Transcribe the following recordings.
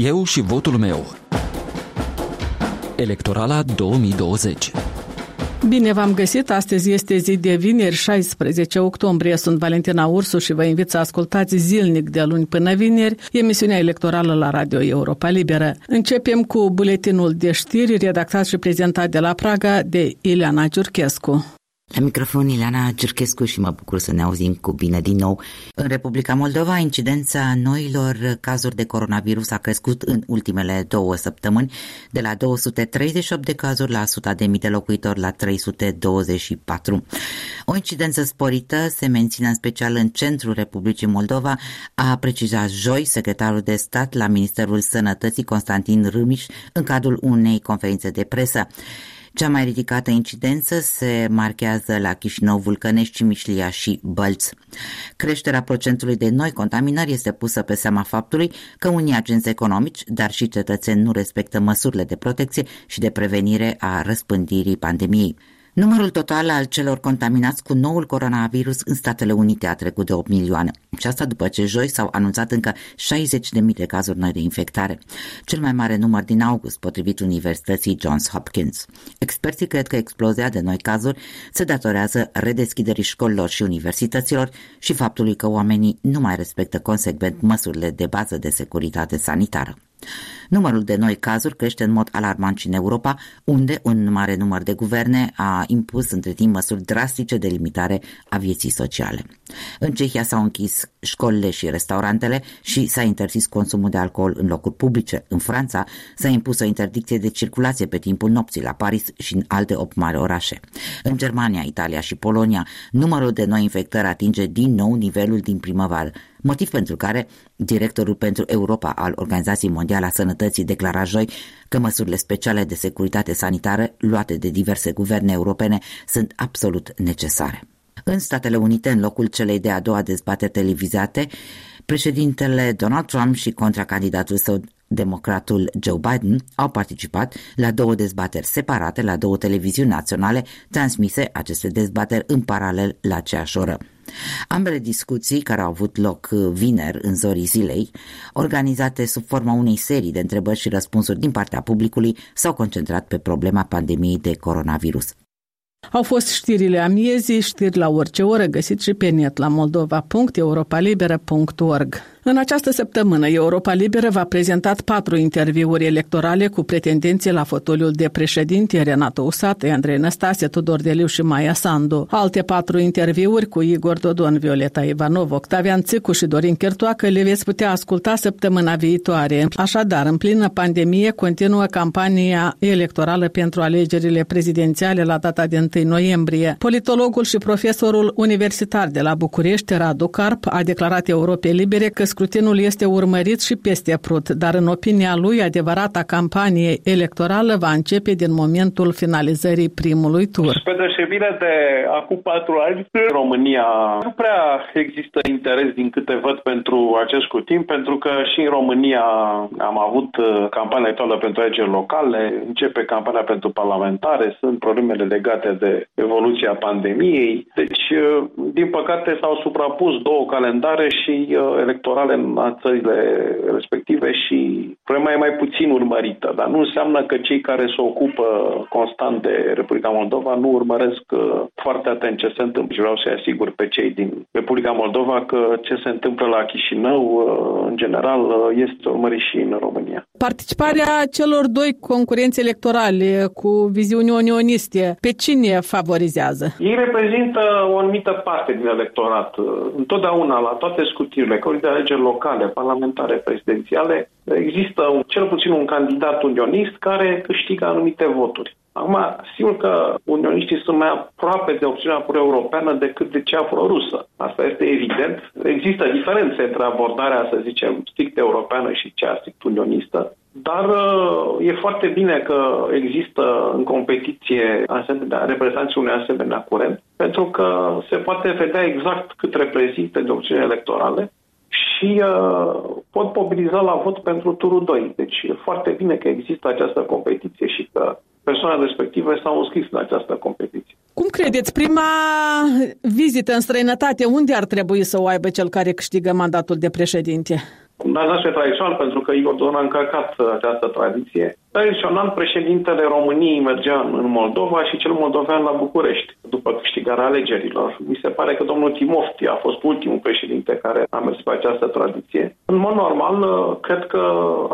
Eu și votul meu. Electorala 2020 Bine v-am găsit! Astăzi este zi de vineri, 16 octombrie. Sunt Valentina Ursu și vă invit să ascultați zilnic de luni până vineri emisiunea electorală la Radio Europa Liberă. Începem cu buletinul de știri redactat și prezentat de la Praga de Ileana Ciurchescu. La microfon Ileana Cerchescu și mă bucur să ne auzim cu bine din nou. În Republica Moldova, incidența noilor cazuri de coronavirus a crescut în ultimele două săptămâni de la 238 de cazuri la 100 de mii de locuitori la 324. O incidență sporită se menține în special în centrul Republicii Moldova, a precizat joi secretarul de stat la Ministerul Sănătății Constantin Râmiș în cadrul unei conferințe de presă. Cea mai ridicată incidență se marchează la Chișinău, Vulcănești, Cimișlia și Bălți. Creșterea procentului de noi contaminări este pusă pe seama faptului că unii agenți economici, dar și cetățeni nu respectă măsurile de protecție și de prevenire a răspândirii pandemiei. Numărul total al celor contaminați cu noul coronavirus în Statele Unite a trecut de 8 milioane. Și asta după ce joi s-au anunțat încă 60.000 de cazuri noi de infectare. Cel mai mare număr din august, potrivit Universității Johns Hopkins. Experții cred că explozia de noi cazuri se datorează redeschiderii școlilor și universităților și faptului că oamenii nu mai respectă consecvent măsurile de bază de securitate sanitară. Numărul de noi cazuri crește în mod alarmant și în Europa, unde un mare număr de guverne a impus între timp măsuri drastice de limitare a vieții sociale. În Cehia s-au închis școlile și restaurantele și s-a interzis consumul de alcool în locuri publice. În Franța s-a impus o interdicție de circulație pe timpul nopții la Paris și în alte opt mari orașe. În Germania, Italia și Polonia, numărul de noi infectări atinge din nou nivelul din primăvară, motiv pentru care directorul pentru Europa al Organizației Mondiale a Sănătății declara joi că măsurile speciale de securitate sanitară luate de diverse guverne europene sunt absolut necesare. În Statele Unite, în locul celei de-a doua dezbateri televizate, președintele Donald Trump și contracandidatul său democratul Joe Biden au participat la două dezbateri separate la două televiziuni naționale, transmise aceste dezbateri în paralel la aceeași oră. Ambele discuții, care au avut loc vineri în zorii zilei, organizate sub forma unei serii de întrebări și răspunsuri din partea publicului, s-au concentrat pe problema pandemiei de coronavirus. Au fost știrile amiezii, știri la orice oră, găsit și pe net la moldova.europalibera.org. În această săptămână, Europa Liberă va prezentat patru interviuri electorale cu pretendenții la fotoliul de președinte Renato Usată, Andrei Năstase, Tudor Deliu și Maia Sandu. Alte patru interviuri cu Igor Dodon, Violeta Ivanov, Octavian Țicu și Dorin Chertoacă le veți putea asculta săptămâna viitoare. Așadar, în plină pandemie, continuă campania electorală pentru alegerile prezidențiale la data de 1 noiembrie. Politologul și profesorul universitar de la București, Radu Carp, a declarat Europei Libere că scrutinul este urmărit și peste prut, dar în opinia lui, adevărata campanie electorală va începe din momentul finalizării primului tur. Spre deosebire de acum patru ani, în România nu prea există interes din câte văd pentru acest scrutin, pentru că și în România am avut uh, campania electorală pentru alegeri locale, începe campania pentru parlamentare, sunt problemele legate de evoluția pandemiei. Deci, uh, din păcate, s-au suprapus două calendare și uh, electorale electorale în țările respective și problema e mai puțin urmărită, dar nu înseamnă că cei care se ocupă constant de Republica Moldova nu urmăresc uh, foarte atent ce se întâmplă și vreau să-i asigur pe cei din Republica Moldova că ce se întâmplă la Chișinău, uh, în general, uh, este urmărit și în România. Participarea celor doi concurenți electorale cu viziuni unioniste, pe cine favorizează? Ei reprezintă o anumită parte din electorat. Întotdeauna, la toate scutirile, că de alegeri locale, parlamentare, prezidențiale, există cel puțin un candidat unionist care câștigă anumite voturi. Acum, sigur că unioniștii sunt mai aproape de opțiunea pro-europeană decât de cea pro-rusă. Asta este evident. Există diferențe între abordarea, să zicem, strict europeană și cea strict unionistă. Dar uh, e foarte bine că există în competiție asemenea, reprezentanții unui asemenea curent, pentru că se poate vedea exact cât reprezintă de opțiuni electorale și uh, pot mobiliza la vot pentru turul 2. Deci e foarte bine că există această competiție și că persoanele respective s-au înscris în această competiție. Cum credeți, prima vizită în străinătate, unde ar trebui să o aibă cel care câștigă mandatul de președinte? Dar nu este tradițional pentru că Igor Dodon a încălcat această tradiție. Tradițional, președintele României mergea în Moldova și cel moldovean la București, după câștigarea alegerilor. Mi se pare că domnul Timofti a fost ultimul președinte care a mers pe această tradiție. În mod normal, cred că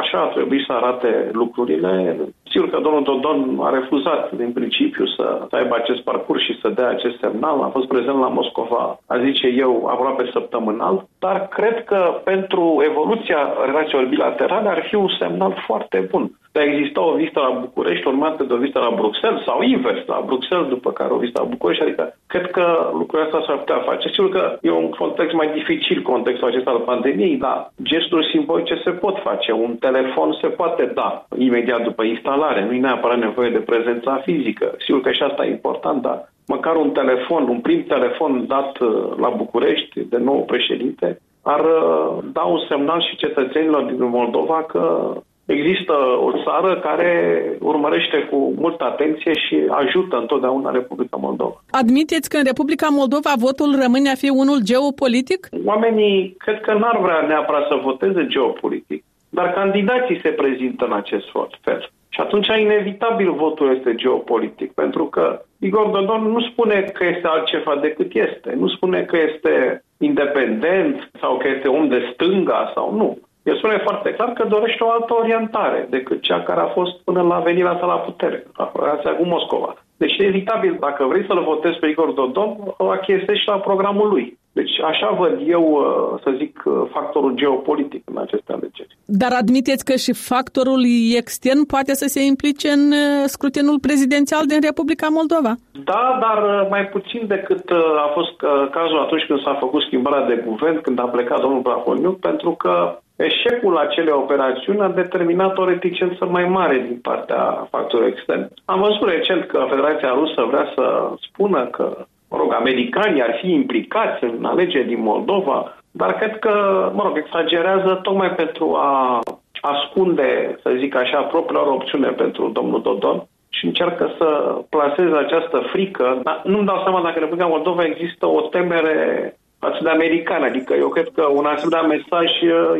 așa ar trebui să arate lucrurile. Sigur că domnul Dodon a refuzat din principiu să aibă acest parcurs și să dea acest semnal. A fost prezent la Moscova, a zice eu, aproape săptămânal, dar cred că pentru evoluția relațiilor bilaterale ar fi un semnal foarte bun de a exista o vizită la București urmată de o vizită la Bruxelles sau invers, la Bruxelles după care o vizită la București. Adică cred că lucrurile astea s-ar putea face. Sigur că e un context mai dificil, contextul acesta al pandemiei, dar gesturi simbolice se pot face. Un telefon se poate da imediat după instalare. Nu e neapărat nevoie de prezența fizică. Sigur că și asta e important, dar măcar un telefon, un prim telefon dat uh, la București de nou președinte, ar uh, da un semnal și cetățenilor din Moldova că există o țară care urmărește cu multă atenție și ajută întotdeauna Republica Moldova. Admiteți că în Republica Moldova votul rămâne a fi unul geopolitic? Oamenii cred că n-ar vrea neapărat să voteze geopolitic, dar candidații se prezintă în acest fel. Și atunci, inevitabil, votul este geopolitic, pentru că Igor Dodon nu spune că este altceva decât este. Nu spune că este independent sau că este om de stânga sau nu. El spune foarte clar că dorește o altă orientare decât cea care a fost până la venirea sa la putere, la relația cu Moscova. Deci, evitabil, dacă vrei să-l votezi pe Igor Dodon, achiestești la programul lui. Deci așa văd eu, uh, să zic, uh, factorul geopolitic în aceste alegeri. Dar admiteți că și factorul extern poate să se implice în uh, scrutinul prezidențial din Republica Moldova? Da, dar mai puțin decât a fost cazul atunci când s-a făcut schimbarea de guvern, când a plecat domnul Brahoniuc, pentru că Eșecul acelei operațiuni a determinat o reticență mai mare din partea factorului extern. Am văzut recent că Federația Rusă vrea să spună că, mă rog, americanii ar fi implicați în alegeri din Moldova, dar cred că, mă rog, exagerează tocmai pentru a ascunde, să zic așa, propriilor opțiune pentru domnul Dodon și încearcă să plaseze această frică. Dar nu-mi dau seama dacă în Republica Moldova există o temere față de americani. Adică eu cred că un asemenea mesaj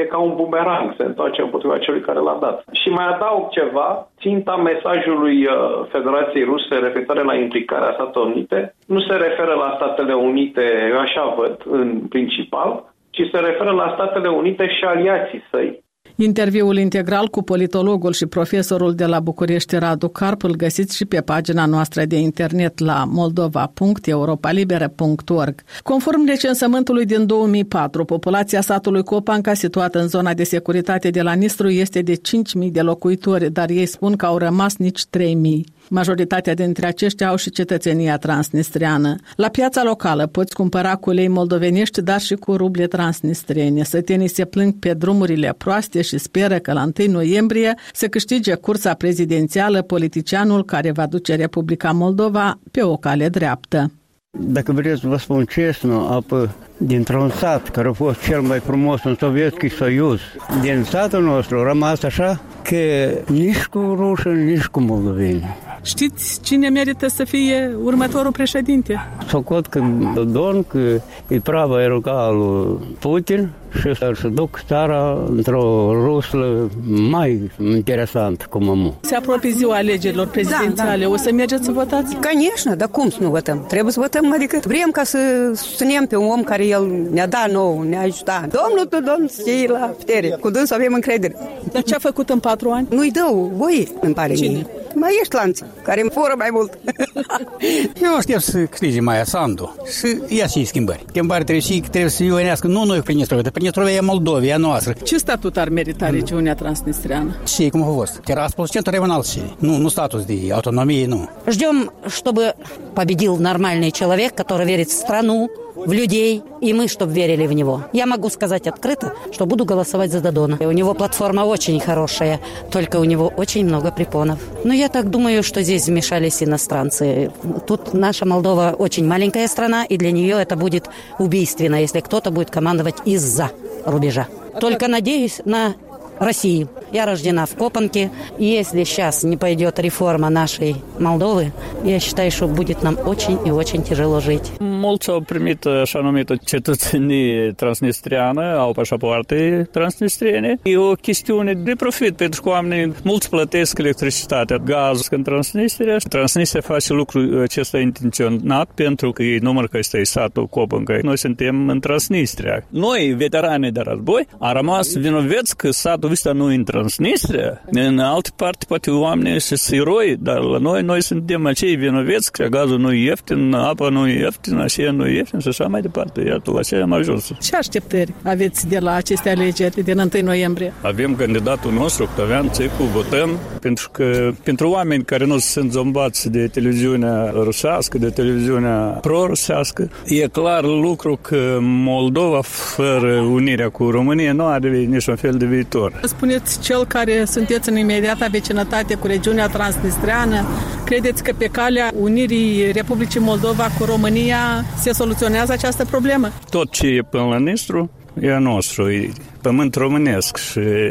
e ca un bumerang, se întoarce împotriva celui care l-a dat. Și mai adaug ceva, ținta mesajului uh, Federației Ruse referitoare la implicarea Statelor Unite nu se referă la Statele Unite, eu așa văd, în principal, ci se referă la Statele Unite și aliații săi. Interviul integral cu politologul și profesorul de la București, Radu Carp, îl găsiți și pe pagina noastră de internet la moldova.europalibere.org. Conform recensământului din 2004, populația satului Copanca, situată în zona de securitate de la Nistru, este de 5.000 de locuitori, dar ei spun că au rămas nici 3.000. Majoritatea dintre aceștia au și cetățenia transnistriană. La piața locală poți cumpăra cu lei moldovenești, dar și cu ruble transnistriene. Sătenii se plâng pe drumurile proaste și speră că la 1 noiembrie să câștige cursa prezidențială politicianul care va duce Republica Moldova pe o cale dreaptă. Dacă vreți, vă spun cesnu, apă dintr-un sat care a fost cel mai frumos în Sovietul Soiuz. Din satul nostru a rămas așa că nici cu rușă, nici cu moldoveni. Știți cine merită să fie următorul președinte? Socot că Don, că e prava eroga lui Putin și să duc țara într-o ruslă mai interesant cum amu. Se apropie ziua alegerilor prezidențiale. Da, da. O să mergeți să votați? Конечно, dar cum să nu votăm? Trebuie să votăm, adică vrem ca să susținem pe un om care el ne-a dat nou, ne-a ajutat. Domnul Tudon știi la putere, cu dânsul avem încredere. Dar ce a făcut în patru ani? Nu-i dau voie, îmi pare Cine? mie mai ești lanți, care îmi fură mai mult. Eu aștept să câștige Maia Sandu și ia și schimbări. Schimbări trebuie și trebuie să unească nu noi cu Prinestrovia, dar Prinestrovia e Moldovia noastră. Ce statut ar merita regiunea transnistreană? Și cum a fost? Tiraspol, centru regional și nu, nu status de autonomie, nu. Ждем, чтобы победил нормальный человек, который верит в страну, в людей, и мы, чтобы верили в него. Я могу сказать открыто, что буду голосовать за Дадона. У него платформа очень хорошая, только у него очень много препонов. Но я так думаю, что здесь вмешались иностранцы. Тут наша Молдова очень маленькая страна, и для нее это будет убийственно, если кто-то будет командовать из-за рубежа. Только надеюсь на Россию Я рождена в Копанке. Если сейчас не пойдет реформа нашей Молдовы, я считаю, что будет нам очень и очень tяжело жить. Așa numită cetățenie transnistriană, au pașapoarte transnistriene. E o chestiune de profit, pentru că oamenii mulți plătesc electricitatea, gaz în Transnistria. Transnistria face lucrul acesta intenționat pentru că ei număr că este satul Copanca. Noi suntem în Transnistria. Noi, veterani de război, a rămas vinoveți că satul ăsta nu e în Transnistria. În alte parte, poate oamenii sunt eroi, dar la noi, noi suntem acei vinoveți că gazul nu e ieftin, apa nu e ieftin, așa nu e ieftin și așa mai departe. Iată, la ce am ajuns. Ce așteptări aveți de la aceste alegeri din 1 noiembrie? Avem candidatul nostru, Octavian Țicu, votăm, pentru că pentru oameni care nu sunt zombați de televiziunea rusească, de televiziunea pro-rusească, e clar lucru că Moldova, fără unirea cu România, nu are niciun fel de viitor. Spuneți cel care sunteți în imediata vecinătate cu regiunea transnistreană, credeți că pe calea unirii Republicii Moldova cu România se soluționează această problemă? Tot ce e până la Nistru e a nostru, e памент романеск,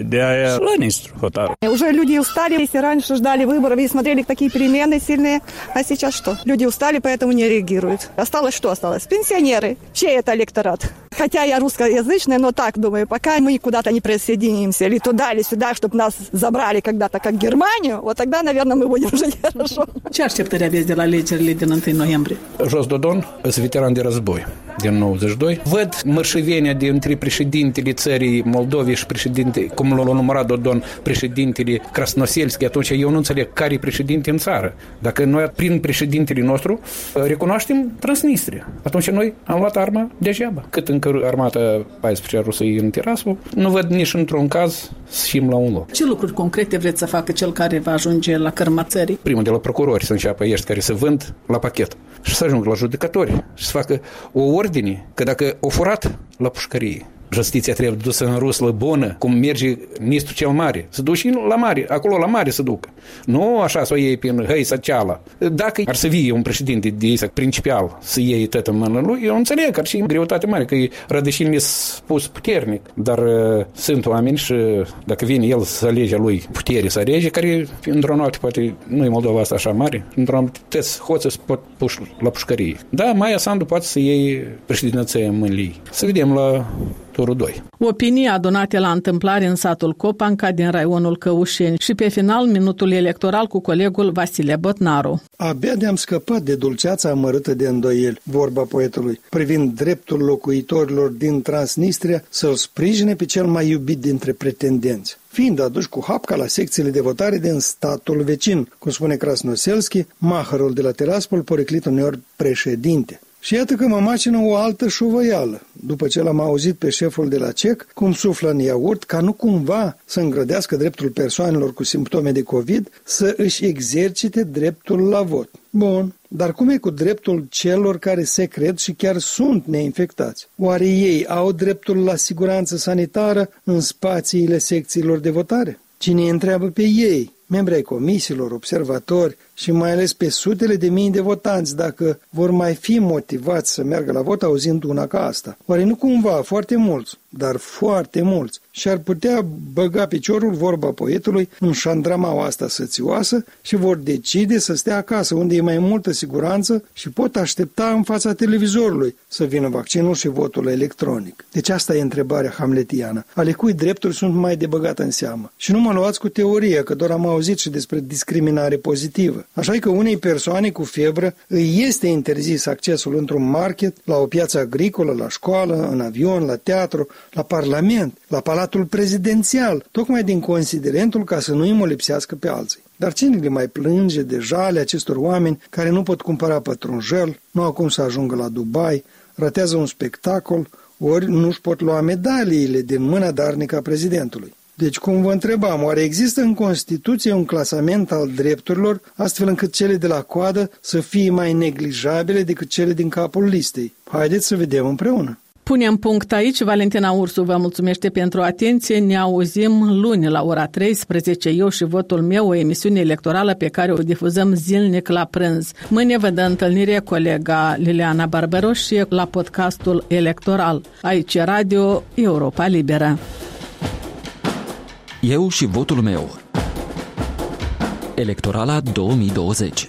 де я ланистру хотару. Уже люди устали, если раньше ждали выборов и смотрели такие перемены сильные, а сейчас что? Люди устали, поэтому не реагируют. Осталось что осталось? Пенсионеры. Чей это электорат? Хотя я русскоязычная, но так думаю, пока мы куда-то не присоединимся, или туда, или сюда, чтобы нас забрали когда-то как Германию, вот тогда, наверное, мы будем жить хорошо. Ce așteptări aveți de la alegerile din 1 noiembrie? Jos Dodon, sunt veteran de război din 92. Văd mărșăvenia dintre președintele țării Moldovei și președinte, cum l-a numărat Dodon, președintele Krasnoselski, atunci eu nu înțeleg care e președinte în țară. Dacă noi, prin președintele nostru, recunoaștem Transnistria, atunci noi am luat arma degeaba. Cât încă armata 14 rusă e în Tiraspol, nu văd nici într-un caz să fim la un loc. Ce lucruri concrete vreți să facă cel care va ajunge la cărma țării? Primul de la procurori să înceapă ești care să vând la pachet și să ajungă la judecători și să facă o ordine că dacă o furat la pușcărie, justiția trebuie dusă în ruslă bună, cum merge Nistru cel Mare. Să duci la mare, acolo la mare să ducă. Nu așa să o iei prin hăi să ceala. Dacă ar să fie un președinte de Isaac principal să iei tot în mână lui, eu înțeleg că ar și greutate mare, că rădășini mi spus puternic, dar uh, sunt oameni și dacă vine el să alege lui putere să alege, care într-o noapte poate nu e Moldova asta așa mare, într-o noapte tăți hoță să pot puși la pușcărie. Da, Maia Sandu poate să iei președinția în mâinile Să vedem la turul 2. Opinii adunate la întâmplare în satul Copanca din raionul Căușeni și pe final minutul electoral cu colegul Vasile Botnaru. Abia de-am scăpat de dulceața amărâtă de îndoieli, vorba poetului, privind dreptul locuitorilor din Transnistria să-l sprijine pe cel mai iubit dintre pretendenți fiind aduși cu hapca la secțiile de votare din statul vecin, cum spune Krasnoselski, mahărul de la Tiraspol, poreclit uneori președinte. Și iată că mă macină o altă șuvăială, după ce l-am auzit pe șeful de la CEC cum suflă în iaurt ca nu cumva să îngrădească dreptul persoanelor cu simptome de COVID să își exercite dreptul la vot. Bun, dar cum e cu dreptul celor care se cred și chiar sunt neinfectați? Oare ei au dreptul la siguranță sanitară în spațiile secțiilor de votare? Cine îi întreabă pe ei? Membri ai comisiilor, observatori și mai ales pe sutele de mii de votanți dacă vor mai fi motivați să meargă la vot auzind una ca asta. Oare nu cumva foarte mulți, dar foarte mulți, și ar putea băga piciorul, vorba poetului, în șandramaua asta sățioasă și vor decide să stea acasă, unde e mai multă siguranță și pot aștepta în fața televizorului să vină vaccinul și votul electronic. Deci asta e întrebarea hamletiană. Ale cui drepturi sunt mai de băgat în seamă? Și nu mă luați cu teorie, că doar am auzit și despre discriminare pozitivă. Așa că unei persoane cu febră îi este interzis accesul într-un market, la o piață agricolă, la școală, în avion, la teatru, la parlament, la palatul prezidențial, tocmai din considerentul ca să nu îi molipsească pe alții. Dar cine le mai plânge de jale acestor oameni care nu pot cumpăra pătrunjel, nu au cum să ajungă la Dubai, ratează un spectacol, ori nu-și pot lua medaliile din mâna darnică a prezidentului. Deci, cum vă întrebam, oare există în Constituție un clasament al drepturilor, astfel încât cele de la coadă să fie mai neglijabile decât cele din capul listei? Haideți să vedem împreună. Punem punct aici. Valentina Ursu vă mulțumește pentru atenție. Ne auzim luni la ora 13. Eu și votul meu, o emisiune electorală pe care o difuzăm zilnic la prânz. Mâine vă dă întâlnire colega Liliana Barbaros și la podcastul electoral. Aici Radio Europa Liberă. Eu și votul meu. Electorala 2020